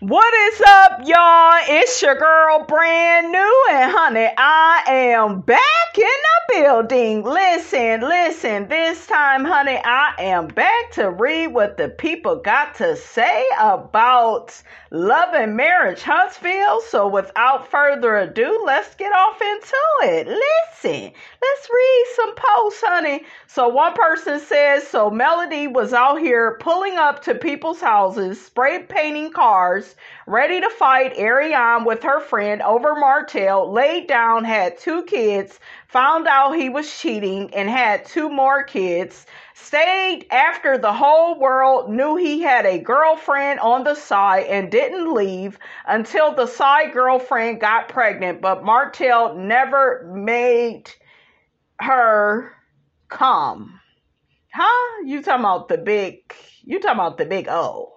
What is up, y'all? It's your girl, brand new, and honey, I am back in the building. Listen, listen, this time, honey, I am back to read what the people got to say about love and marriage, Huntsville. So, without further ado, let's get off into it. Listen, let's read some posts, honey. So, one person says, So Melody was out here pulling up to people's houses, spray painting cars ready to fight Arionne with her friend over Martell, laid down, had two kids, found out he was cheating, and had two more kids. Stayed after the whole world knew he had a girlfriend on the side and didn't leave until the side girlfriend got pregnant, but Martell never made her come. Huh? You talking about the big, you talking about the big O.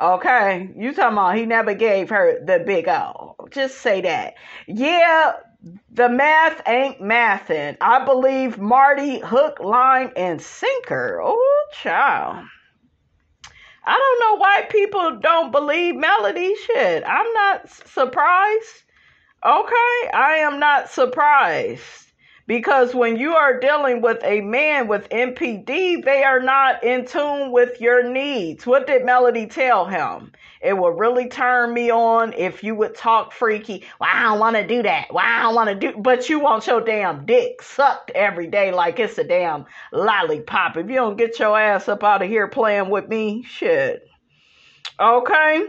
Okay, you talking about he never gave her the big O. Just say that. Yeah, the math ain't mathing. I believe Marty hook, line, and sinker. Oh, child. I don't know why people don't believe Melody. Shit, I'm not surprised. Okay, I am not surprised. Because when you are dealing with a man with MPD, they are not in tune with your needs. What did Melody tell him? It would really turn me on if you would talk freaky. Well, I don't want to do that. Well, I don't want to do, but you want your damn dick sucked every day like it's a damn lollipop. If you don't get your ass up out of here playing with me, shit. Okay.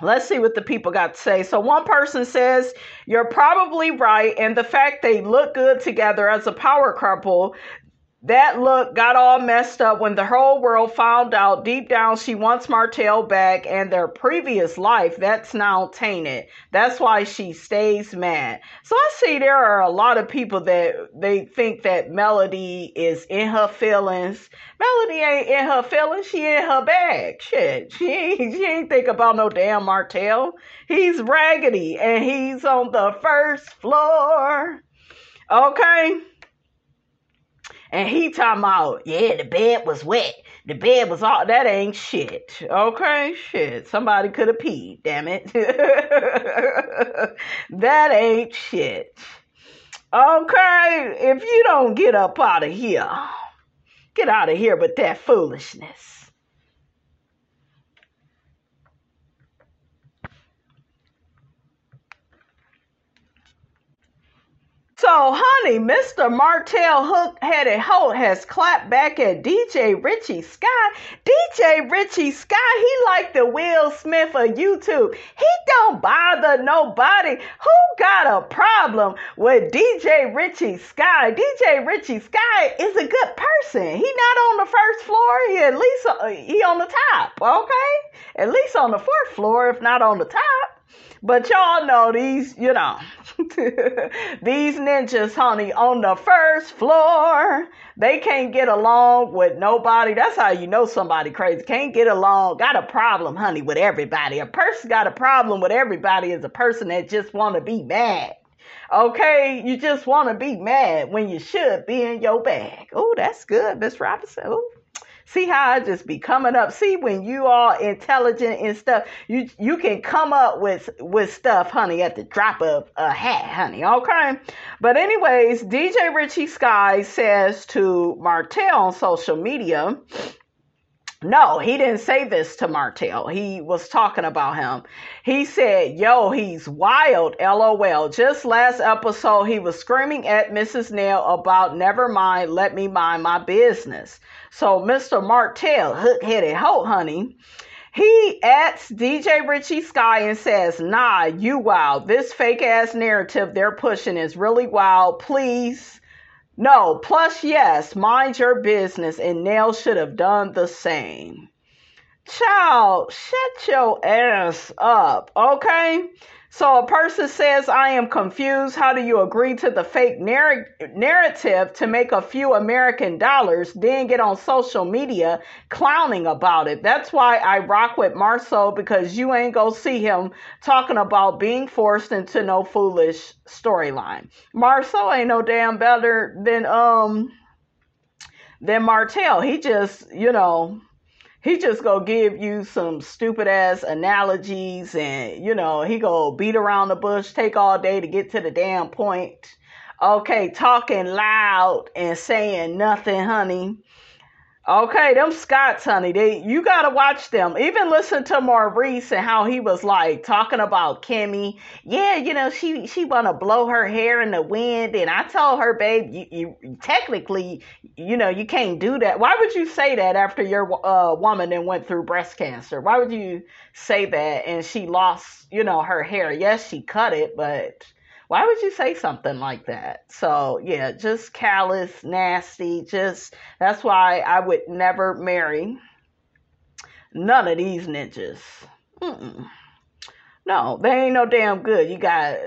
Let's see what the people got to say. So, one person says, You're probably right. And the fact they look good together as a power couple, that look got all messed up when the whole world found out deep down she wants Martell back and their previous life that's now tainted. That's why she stays mad. So I see there are a lot of people that they think that Melody is in her feelings. Melody ain't in her feelings, she in her bag. Shit. She ain't she ain't think about no damn Martell. He's raggedy and he's on the first floor. Okay? And he talking about, yeah, the bed was wet. The bed was all that ain't shit. Okay, shit. Somebody could have peed, damn it. that ain't shit. Okay, if you don't get up out of here, get out of here with that foolishness. So, honey, Mr. Martell Hook Headed Holt has clapped back at DJ Richie Sky. DJ Richie Sky, he like the Will Smith of YouTube. He don't bother nobody. Who got a problem with DJ Richie Sky? DJ Richie Sky is a good person. He not on the first floor. He at least uh, he on the top. Okay, at least on the fourth floor, if not on the top. But y'all know these, you know, these ninjas, honey, on the first floor, they can't get along with nobody. That's how you know somebody crazy. Can't get along, got a problem, honey, with everybody. A person got a problem with everybody is a person that just want to be mad. Okay, you just want to be mad when you should be in your bag. Oh, that's good, Miss Robinson. Ooh. See how I just be coming up. See when you are intelligent and stuff, you you can come up with with stuff, honey, at the drop of a hat, honey. Okay. But anyways, DJ Richie Sky says to Martell on social media. No, he didn't say this to Martell. He was talking about him. He said, Yo, he's wild, lol. Just last episode, he was screaming at Mrs. Nail about never mind, let me mind my business. So Mr. Martell, hook headed hoe, honey, he asks DJ Richie Sky and says, Nah, you wild. This fake ass narrative they're pushing is really wild. Please. No, plus, yes, mind your business, and Nail should have done the same. Child, shut your ass up, okay? So a person says, I am confused. How do you agree to the fake narr- narrative to make a few American dollars, then get on social media clowning about it? That's why I rock with Marsau because you ain't gonna see him talking about being forced into no foolish storyline. Marsau ain't no damn better than, um, than Martell. He just, you know, he just gonna give you some stupid ass analogies and you know he gonna beat around the bush take all day to get to the damn point. Okay talking loud and saying nothing honey Okay, them Scots, honey, they you gotta watch them. Even listen to Maurice and how he was like talking about Kimmy. Yeah, you know she she wanna blow her hair in the wind, and I told her, babe, you, you technically, you know, you can't do that. Why would you say that after your uh, woman then went through breast cancer? Why would you say that? And she lost, you know, her hair. Yes, she cut it, but why would you say something like that? So, yeah, just callous, nasty, just that's why I would never marry none of these ninjas. Mm-mm. No, they ain't no damn good. You got,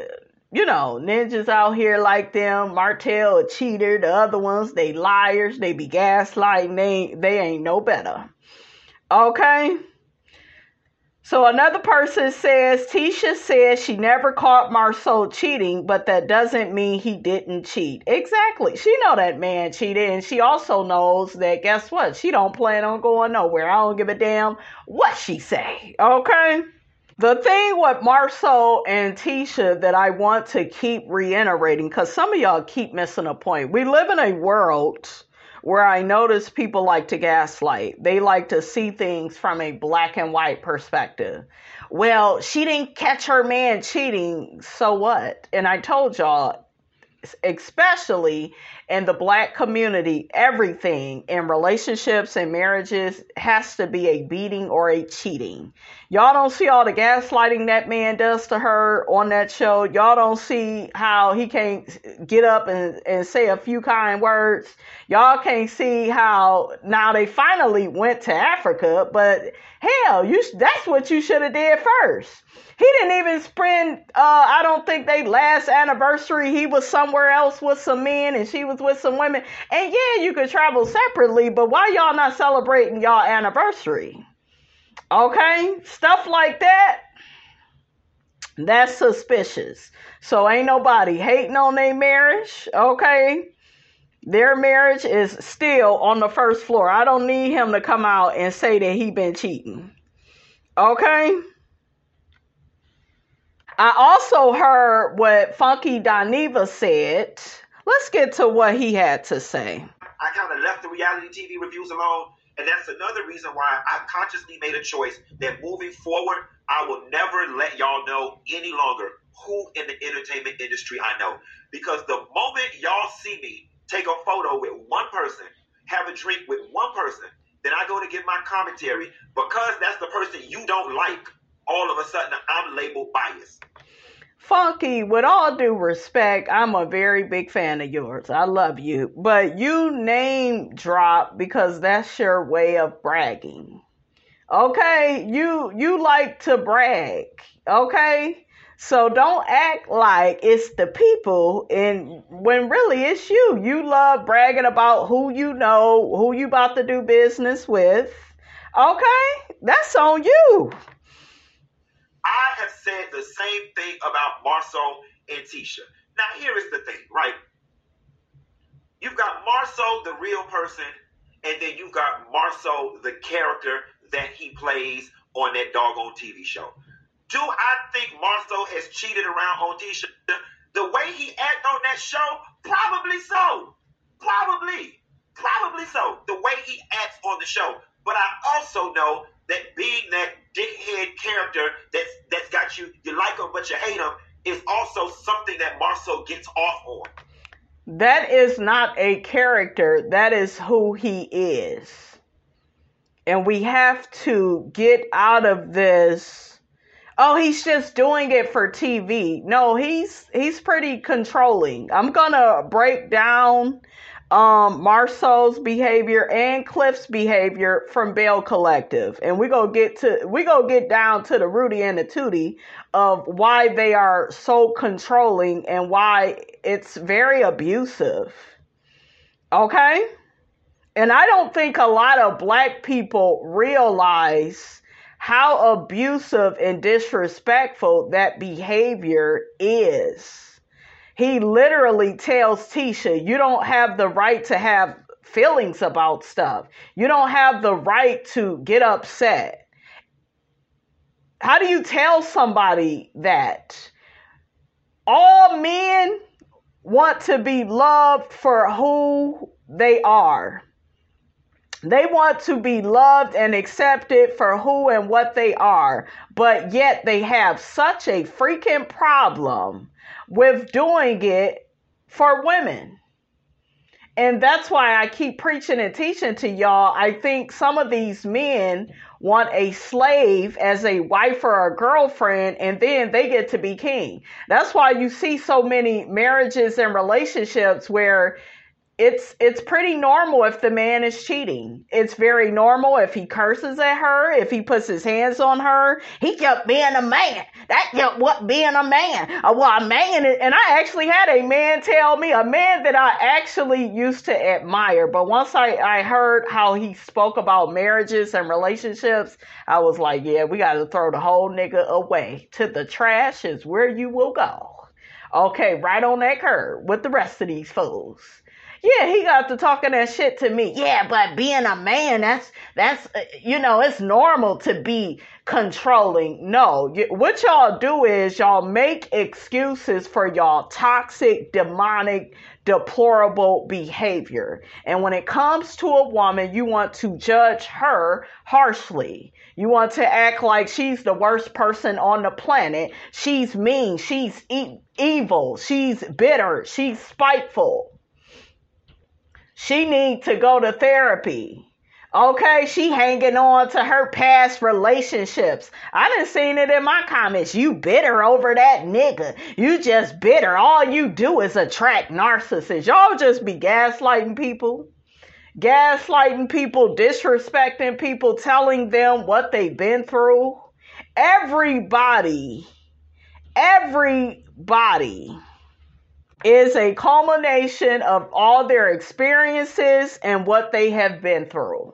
you know, ninjas out here like them. Martell a cheater. The other ones, they liars. They be gaslighting. They, they ain't no better. Okay? So another person says Tisha says she never caught Marsau cheating, but that doesn't mean he didn't cheat. Exactly. She know that man cheated, and she also knows that guess what? She don't plan on going nowhere. I don't give a damn what she say. Okay. The thing with Marsau and Tisha that I want to keep reiterating, because some of y'all keep missing a point. We live in a world where I notice people like to gaslight. They like to see things from a black and white perspective. Well, she didn't catch her man cheating, so what? And I told y'all, especially in the black community, everything in relationships and marriages has to be a beating or a cheating. Y'all don't see all the gaslighting that man does to her on that show. Y'all don't see how he can't get up and, and say a few kind words. Y'all can't see how now they finally went to Africa, but hell, you that's what you should have did first. He didn't even spend uh I don't think they last anniversary he was somewhere else with some men and she was with some women. And yeah, you could travel separately, but why y'all not celebrating y'all anniversary? Okay? Stuff like that. That's suspicious. So ain't nobody hating on their marriage, okay? Their marriage is still on the first floor. I don't need him to come out and say that he been cheating. Okay? I also heard what Funky Dineva said. Let's get to what he had to say. I kind of left the reality TV reviews alone and that's another reason why I consciously made a choice that moving forward, I will never let y'all know any longer who in the entertainment industry I know. Because the moment y'all see me take a photo with one person, have a drink with one person, then I go to give my commentary. Because that's the person you don't like, all of a sudden I'm labeled biased. Funky, with all due respect, I'm a very big fan of yours. I love you. But you name drop because that's your way of bragging. Okay? You you like to brag. Okay? So don't act like it's the people and when really it's you. You love bragging about who you know, who you about to do business with. Okay? That's on you. I have said the same thing about Marsau and Tisha. Now, here is the thing, right? You've got Marsau, the real person, and then you've got Marsau, the character that he plays on that doggone TV show. Do I think Marsau has cheated around on Tisha? The way he acted on that show, probably so. Probably. Probably so. The way he acts on the show. But I also know that being that dickhead character that's that's got you you like him but you hate him is also something that Marsau gets off on. That is not a character. That is who he is. And we have to get out of this. Oh, he's just doing it for TV. No, he's he's pretty controlling. I'm gonna break down um Marsau's behavior and Cliff's behavior from Bail Collective. And we go get to we go get down to the Rudy and the Tootie of why they are so controlling and why it's very abusive. Okay? And I don't think a lot of black people realize how abusive and disrespectful that behavior is. He literally tells Tisha, you don't have the right to have feelings about stuff. You don't have the right to get upset. How do you tell somebody that? All men want to be loved for who they are. They want to be loved and accepted for who and what they are, but yet they have such a freaking problem with doing it for women. And that's why I keep preaching and teaching to y'all. I think some of these men want a slave as a wife or a girlfriend, and then they get to be king. That's why you see so many marriages and relationships where it's it's pretty normal if the man is cheating. It's very normal if he curses at her, if he puts his hands on her. He kept being a man. That kept what being a man. Uh, well, a man, and I actually had a man tell me, a man that I actually used to admire. But once I I heard how he spoke about marriages and relationships, I was like, yeah, we got to throw the whole nigga away. To the trash is where you will go. Okay, right on that curb with the rest of these fools. Yeah, he got to talking that shit to me. Yeah, but being a man, that's, that's, uh, you know, it's normal to be controlling. No, what y'all do is y'all make excuses for y'all toxic, demonic, deplorable behavior. And when it comes to a woman, you want to judge her harshly. You want to act like she's the worst person on the planet. She's mean. She's e- evil. She's bitter. She's spiteful. She need to go to therapy. Okay, she hanging on to her past relationships. I done seen it in my comments. You bitter over that nigga. You just bitter. All you do is attract narcissists. Y'all just be gaslighting people. Gaslighting people, disrespecting people, telling them what they've been through. Everybody, everybody is a culmination of all their experiences and what they have been through.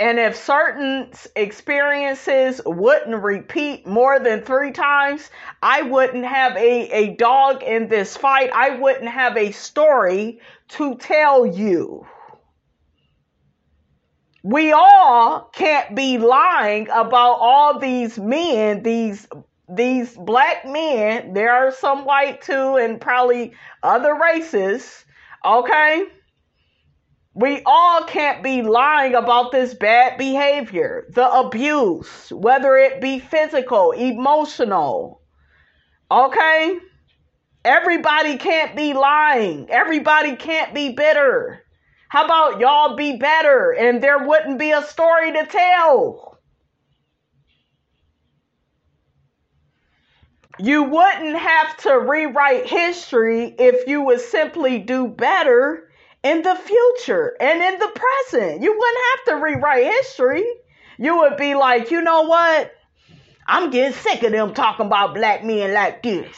And if certain experiences wouldn't repeat more than three times, I wouldn't have a, a dog in this fight. I wouldn't have a story to tell you. We all can't be lying about all these men, these these black men, there are some white too, and probably other races, okay? We all can't be lying about this bad behavior, the abuse, whether it be physical, emotional, okay? Everybody can't be lying. Everybody can't be bitter. How about y'all be better and there wouldn't be a story to tell? You wouldn't have to rewrite history if you would simply do better in the future and in the present. You wouldn't have to rewrite history. You would be like, you know what? I'm getting sick of them talking about black men like this.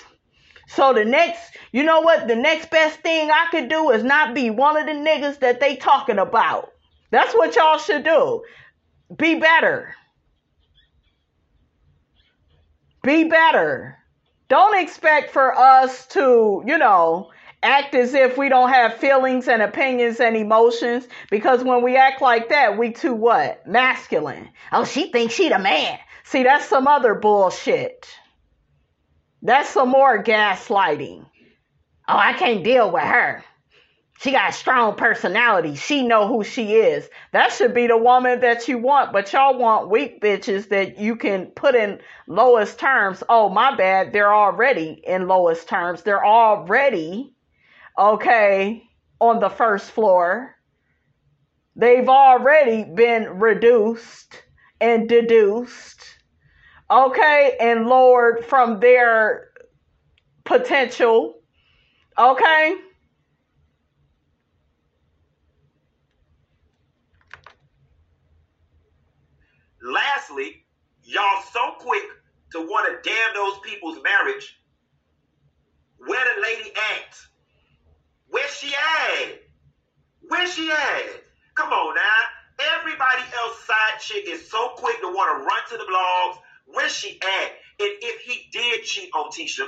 So the next, you know what? The next best thing I could do is not be one of the niggas that they talking about. That's what y'all should do. Be better. Be better. Don't expect for us to, you know, act as if we don't have feelings and opinions and emotions because when we act like that, we too what? Masculine. Oh, she thinks she the man. See, that's some other bullshit. That's some more gaslighting. Oh, I can't deal with her. She got a strong personality. She know who she is. That should be the woman that you want, but y'all want weak bitches that you can put in lowest terms. Oh, my bad. They're already in lowest terms. They're already, okay, on the first floor. They've already been reduced and deduced, okay, and lowered from their potential, okay? Lastly, y'all so quick to want to damn those people's marriage. Where the lady at? Where she at? Where she at? Come on now. Everybody else side chick is so quick to want to run to the blogs. Where she at? And if he did cheat on Tisha,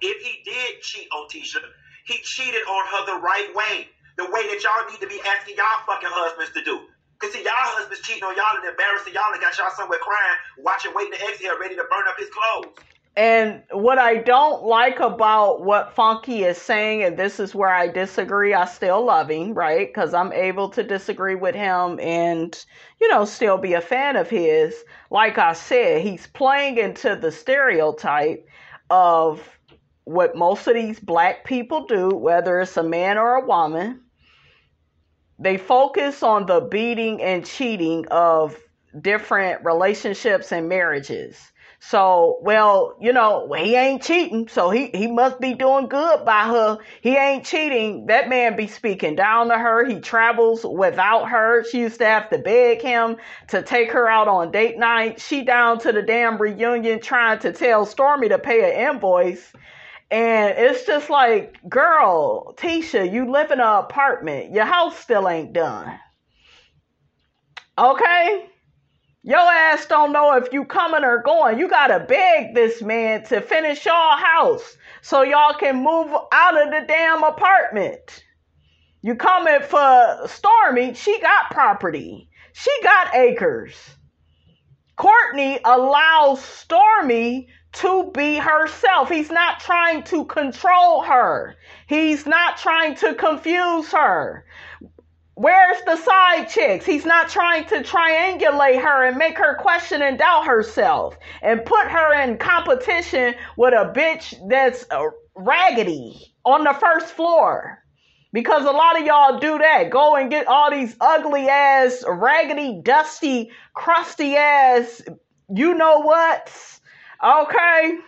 if he did cheat on Tisha, he cheated on her the right way. The way that y'all need to be asking y'all fucking husbands to do. Cause see, y'all husbands cheating on y'all and embarrassing y'all and got y'all somewhere crying, watching, waiting to exhale, ready to burn up his clothes. And what I don't like about what Funky is saying, and this is where I disagree, I still love him, right? Because I'm able to disagree with him and, you know, still be a fan of his. Like I said, he's playing into the stereotype of what most of these black people do, whether it's a man or a woman. They focus on the beating and cheating of different relationships and marriages. So, well, you know, he ain't cheating, so he, he must be doing good by her. He ain't cheating. That man be speaking down to her. He travels without her. She used to have to beg him to take her out on date night. She down to the damn reunion trying to tell Stormi to pay an invoice. And it's just like, girl, Tisha, you live in an apartment. Your house still ain't done. Okay? Your ass don't know if you coming or going. You gotta beg this man to finish y'all house so y'all can move out of the damn apartment. You coming for Stormi? She got property. She got acres. Courtney allows Stormi to be herself. He's not trying to control her. He's not trying to confuse her. Where's the side chicks? He's not trying to triangulate her and make her question and doubt herself and put her in competition with a bitch that's uh, raggedy on the first floor. Because a lot of y'all do that. Go and get all these ugly ass, raggedy, dusty, crusty ass, you know what? Okay.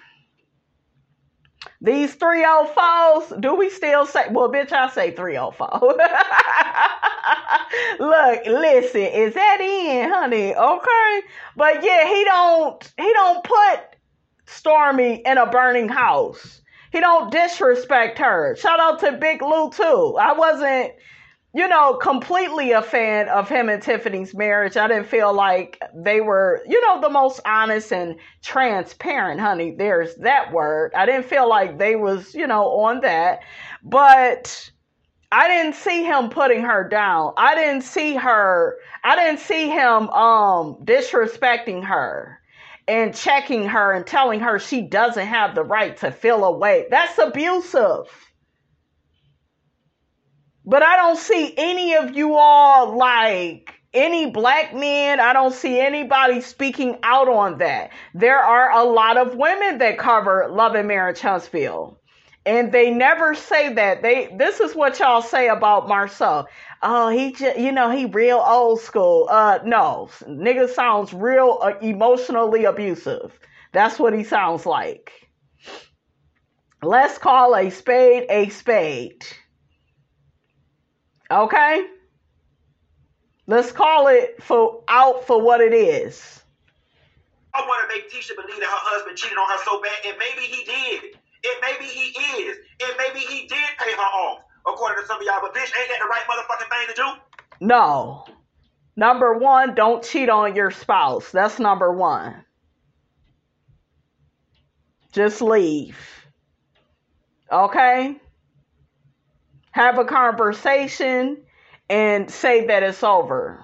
These 304s, do we still say, well, bitch, I say 304. Look, listen, is that in, honey? Okay. But yeah, he don't, he don't put Stormi in a burning house. He don't disrespect her. Shout out to Big Lou too. I wasn't, you know, completely a fan of him and Tiffany's marriage. I didn't feel like they were, you know, the most honest and transparent, honey. There's that word. I didn't feel like they was, you know, on that. But I didn't see him putting her down. I didn't see her I didn't see him um disrespecting her and checking her and telling her she doesn't have the right to feel away. That's abusive. But I don't see any of you all like any black men. I don't see anybody speaking out on that. There are a lot of women that cover Love and Marriage Huntsville. And they never say that. They this is what y'all say about Marsau. Oh, he just, you know, he real old school. Uh, no, nigga sounds real uh, emotionally abusive. That's what he sounds like. Let's call a spade a spade. Okay? Let's call it for out for what it is. I want to make Tisha believe that her husband cheated on her so bad, and maybe he did. And maybe he is. And maybe he did pay her off, according to some of y'all. But bitch, ain't that the right motherfucking thing to do? No. Number one, don't cheat on your spouse. That's number one. Just leave. Okay? Have a conversation and say that it's over.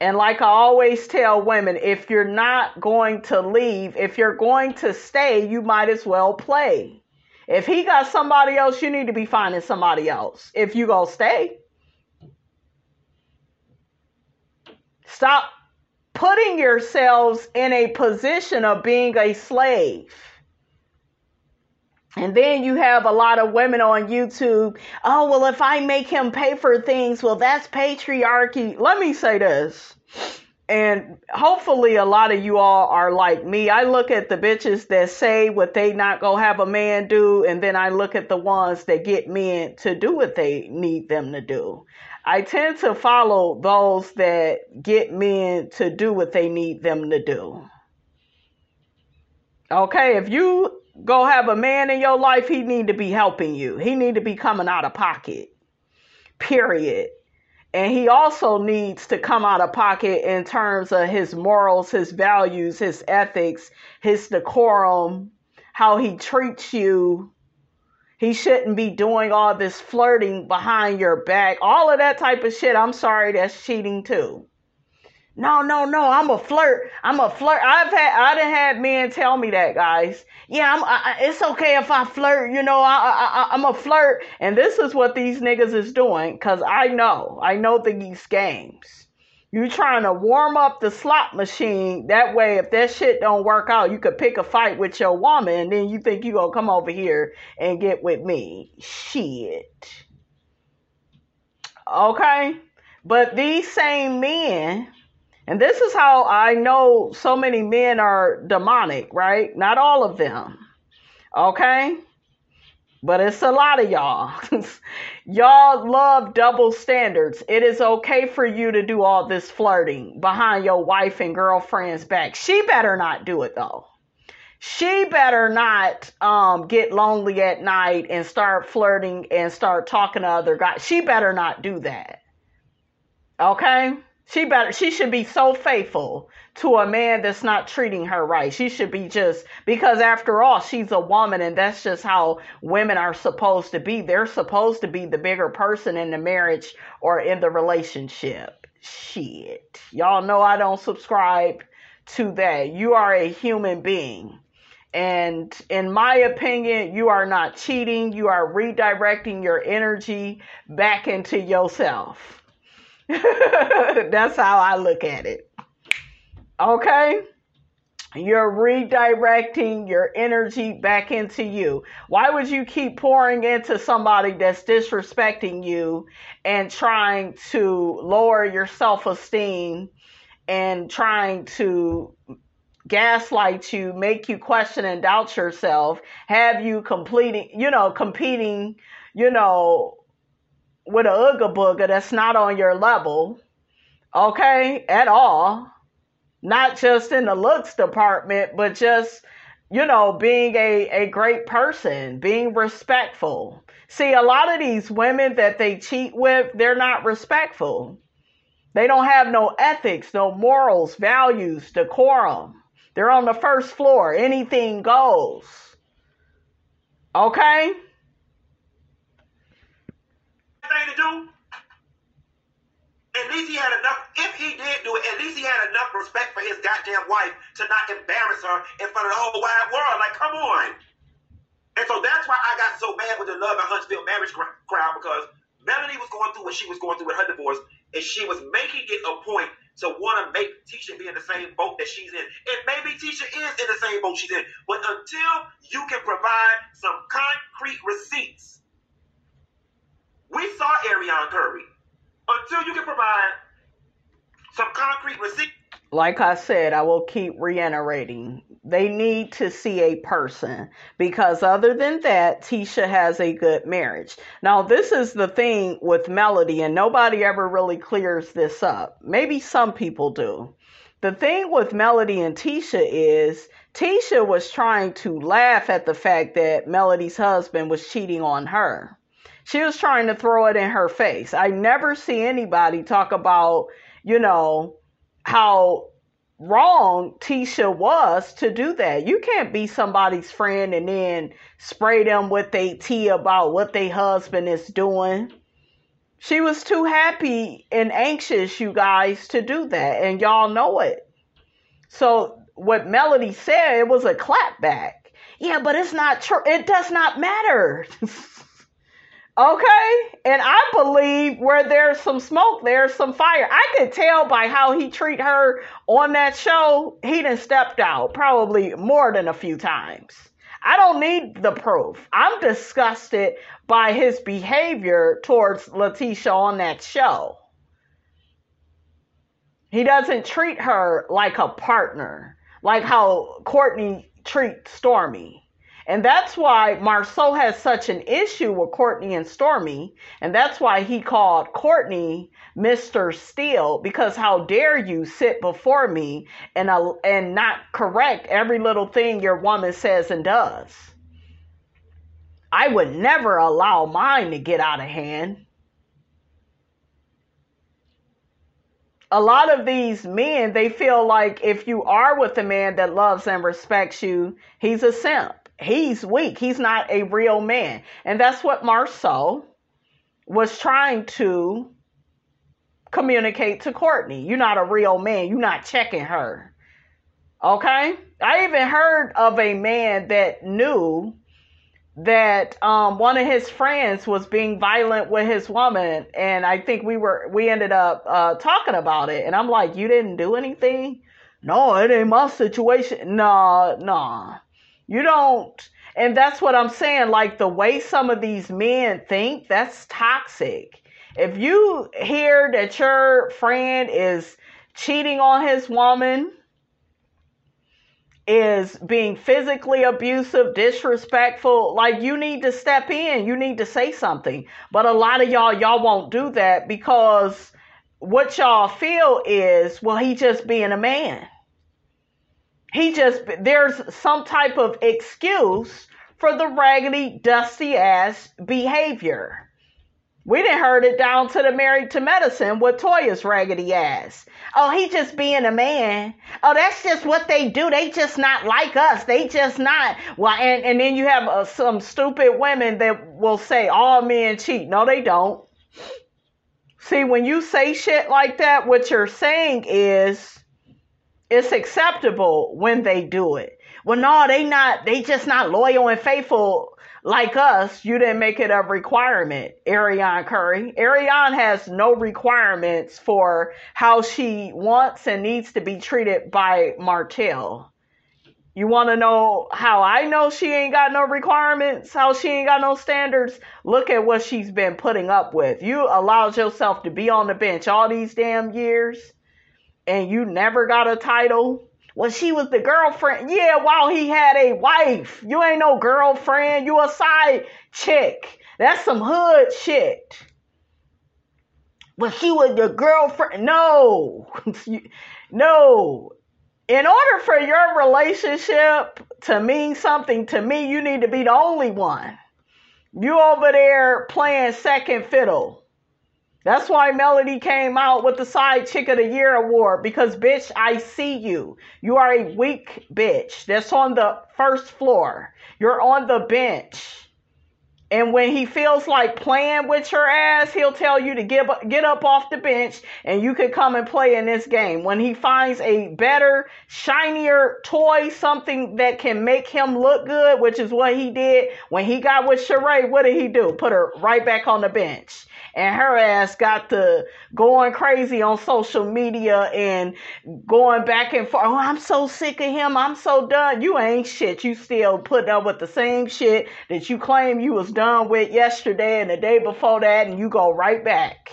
And like I always tell women, if you're not going to leave, if you're going to stay, you might as well play. If he got somebody else, you need to be finding somebody else. If you gonna stay, stop putting yourselves in a position of being a slave. And then you have a lot of women on YouTube. Oh, well, if I make him pay for things, well, that's patriarchy. Let me say this. And hopefully a lot of you all are like me. I look at the bitches that say what they not gonna have a man do, and then I look at the ones that get men to do what they need them to do. I tend to follow those that get men to do what they need them to do. Okay, if you go have a man in your life, he need to be helping you. He need to be coming out of pocket. Period. And he also needs to come out of pocket in terms of his morals, his values, his ethics, his decorum, how he treats you. He shouldn't be doing all this flirting behind your back. All of that type of shit. I'm sorry, that's cheating too. No, no, no. I'm a flirt. I'm a flirt. I've had I done had men tell me that, guys. Yeah, I'm. I, it's okay if I flirt. You know, I, I I'm a flirt, and this is what these niggas is doing. Cause I know, I know these games. You trying to warm up the slot machine. That way, if that shit don't work out, you could pick a fight with your woman, and then you think you gonna come over here and get with me. Shit. Okay, but these same men and this is how I know so many men are demonic, right? Not all of them. Okay? But it's a lot of y'all. y'all love double standards. It is okay for you to do all this flirting behind your wife and girlfriend's back. She better not do it though. She better not um, get lonely at night and start flirting and start talking to other guys. She better not do that. Okay? She better she should be so faithful to a man that's not treating her right. She should be just because after all, she's a woman and that's just how women are supposed to be. They're supposed to be the bigger person in the marriage or in the relationship. Shit. Y'all know I don't subscribe to that. You are a human being. And in my opinion, you are not cheating. You are redirecting your energy back into yourself. That's how I look at it. Okay? You're redirecting your energy back into you. Why would you keep pouring into somebody that's disrespecting you and trying to lower your self esteem and trying to gaslight you, make you question and doubt yourself, have you completing, you know, competing, you know, with a ooga booga that's not on your level, okay, at all. Not just in the looks department, but just, you know, being a, a great person, being respectful. See, a lot of these women that they cheat with, they're not respectful. They don't have no ethics, no morals, values, decorum. They're on the first floor. Anything goes. Okay? Thing to do, at least he had enough. If he did do it, at least he had enough respect for his goddamn wife to not embarrass her in front of the whole wide world. Like, come on. And so that's why I got so mad with the Love and Huntsville marriage crowd because Melanie was going through what she was going through with her divorce, and she was making it a point to want to make Tisha be in the same boat that she's in. And maybe Tisha is in the same boat she's in. But until you can provide some concrete receipts we saw Arionne Curry. Until you can provide some concrete receipts. Like I said, I will keep reiterating. They need to see a person because, other than that, Tisha has a good marriage. Now, this is the thing with Melody, and nobody ever really clears this up. Maybe some people do. The thing with Melody and Tisha is Tisha was trying to laugh at the fact that Melody's husband was cheating on her. She was trying to throw it in her face. I never see anybody talk about, you know, how wrong Tisha was to do that. You can't be somebody's friend and then spray them with a tea about what their husband is doing. She was too happy and anxious, you guys, to do that, and y'all know it. So what Melody said, it was a clapback. Yeah, but it's not true. It does not matter. Okay? And I believe where there's some smoke, there's some fire. I could tell by how he treat her on that show, he done stepped out probably more than a few times. I don't need the proof. I'm disgusted by his behavior towards LaTisha on that show. He doesn't treat her like a partner, like how Courtney treats Stormi. And that's why Marsau has such an issue with Courtney and Stormi. And that's why he called Courtney Mr. Steele because how dare you sit before me and, uh, and not correct every little thing your woman says and does. I would never allow mine to get out of hand. a lot of these men, they feel like if you are with a man that loves and respects you, he's a simp. He's weak. He's not a real man. And that's what Marsau was trying to communicate to Courtney. You're not a real man. You're not checking her. Okay? I even heard of a man that knew that um, one of his friends was being violent with his woman, and I think we were we ended up uh, talking about it, and I'm like, you didn't do anything? No, it ain't my situation. Nah, nah, you don't. And that's what I'm saying. Like the way some of these men think, that's toxic. If you hear that your friend is cheating on his woman, is being physically abusive, disrespectful, like you need to step in, you need to say something. But a lot of y'all, y'all won't do that because what y'all feel is, well, he just being a man. He just, there's some type of excuse for the raggedy, dusty ass behavior. We didn't heard it down to the married to medicine with Toya's raggedy ass. Oh, he just being a man. Oh, that's just what they do. They just not like us. They just not. Well, and, and then you have uh, some stupid women that will say all men cheat. No, they don't. See, when you say shit like that, what you're saying is it's acceptable when they do it. Well, no, they not. They just not loyal and faithful like us, you didn't make it a requirement, Arionne Curry. Arionne has no requirements for how she wants and needs to be treated by Martell. You want to know how I know she ain't got no requirements, how she ain't got no standards? Look at what she's been putting up with. You allowed yourself to be on the bench all these damn years and you never got a title well, she was the girlfriend. Yeah, while he had a wife. You ain't no girlfriend. You a side chick. That's some hood shit. Well, she was the girlfriend. No. no. In order for your relationship to mean something to me, you need to be the only one. You over there playing second fiddle. That's why Melody came out with the Side Chick of the Year award because, bitch, I see you. You are a weak bitch that's on the first floor. You're on the bench. And when he feels like playing with your ass, he'll tell you to give, get up off the bench and you can come and play in this game. When he finds a better, shinier toy, something that can make him look good, which is what he did when he got with Sheree, what did he do? Put her right back on the bench and her ass got to going crazy on social media and going back and forth. Oh, I'm so sick of him. I'm so done. You ain't shit. You still putting up with the same shit that you claim you was done with yesterday and the day before that, and you go right back.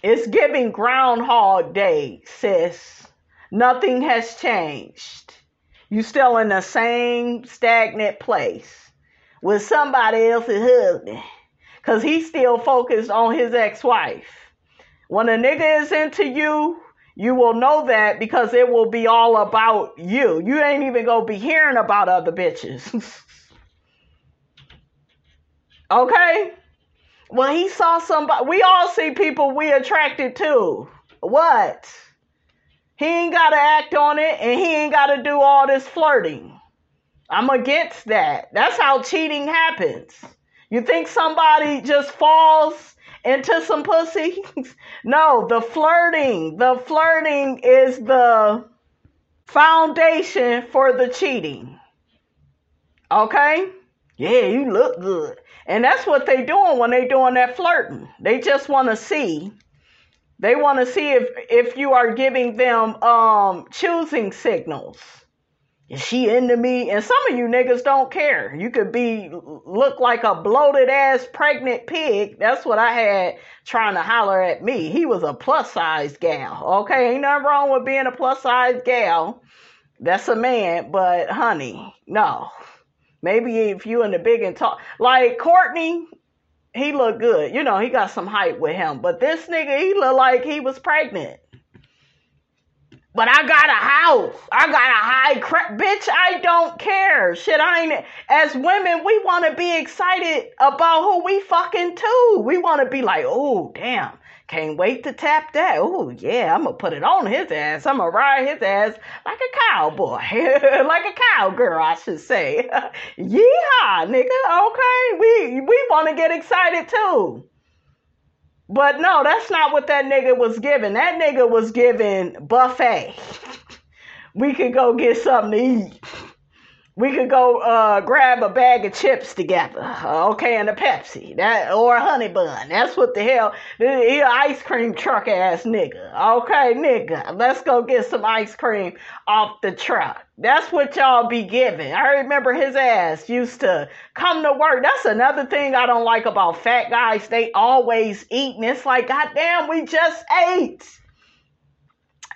It's giving Groundhog Day, sis. Nothing has changed. You still in the same stagnant place with somebody else's husband because he's still focused on his ex-wife. When a nigga is into you, you will know that because it will be all about you. You ain't even gonna be hearing about other bitches. okay? Well, he saw somebody. We all see people we attracted to. What? He ain't gotta act on it and he ain't gotta do all this flirting. I'm against that. That's how cheating happens. You think somebody just falls into some pussy? no, the flirting. The flirting is the foundation for the cheating. Okay? Yeah, you look good. And that's what they doing when they doing that flirting. They just want to see. They want to see if if you are giving them um choosing signals. Is she into me? And some of you niggas don't care. You could be look like a bloated ass pregnant pig. That's what I had trying to holler at me. He was a plus size gal. Okay, ain't nothing wrong with being a plus size gal. That's a man, but honey, no. Maybe if you in the big and tall, like Courtney, he look good. You know, he got some height with him. But this nigga, he look like he was pregnant. But I got a house. I got a high crap. Bitch, I don't care. Shit, I ain't. As women, we want to be excited about who we fucking too. We want to be like, oh, damn. Can't wait to tap that. Oh, yeah, I'm to put it on his ass. I'm to ride his ass like a cowboy. like a cowgirl, I should say. Yeehaw, nigga. Okay. We, we want to get excited too. But no, that's not what that nigga was giving. That nigga was giving buffet. we could go get something to eat. We could go uh, grab a bag of chips together, okay, and a Pepsi, that or a honey bun. That's what the hell. He ice cream truck ass nigga, okay, nigga. Let's go get some ice cream off the truck. That's what y'all be giving. I remember his ass used to come to work. That's another thing I don't like about fat guys. They always eating. It's like, goddamn, we just ate.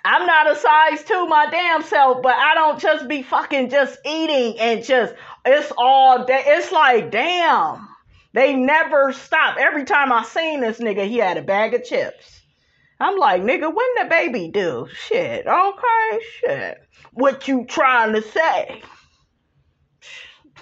I'm not a size two my damn self, but I don't just be fucking just eating and just it's all day. It's like damn. They never stop. Every time I seen this nigga, he had a bag of chips. I'm like, nigga, when the baby do? Shit, okay, shit. What you trying to say?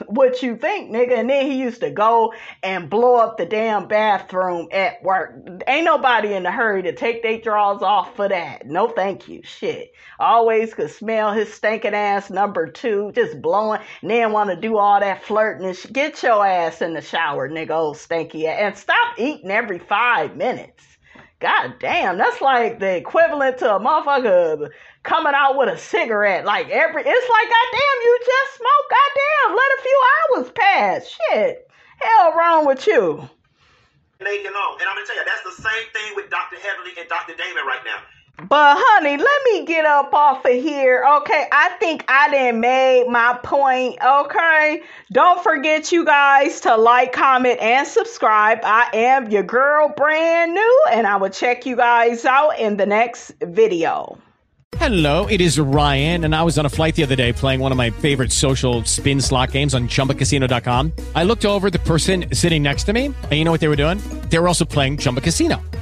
What you think, nigga. And then he used to go and blow up the damn bathroom at work. Ain't nobody in a hurry to take their drawers off for that. No thank you. Shit. Always could smell his stinking ass number two, just blowing, and then want to do all that flirting and Get your ass in the shower, nigga, old stinky ass. And stop eating every five minutes. God damn, that's like the equivalent to a motherfucker coming out with a cigarette. Like every, it's like, goddamn, you just smoked. Goddamn, let a few hours pass. Shit, hell wrong with you. Naked on, and I'm gonna tell you, that's the same thing with Dr. Heavenly and Dr. Damon right now. But honey, let me get up off of here. Okay, I think I didn't made my point. Okay, don't forget you guys to like, comment, and subscribe. I am your girl, brand new, and I will check you guys out in the next video. Hello, it is Ryan, and I was on a flight the other day playing one of my favorite social spin slot games on chumbacasino.com. I looked over the person sitting next to me, and you know what they were doing? They were also playing Chumba Casino.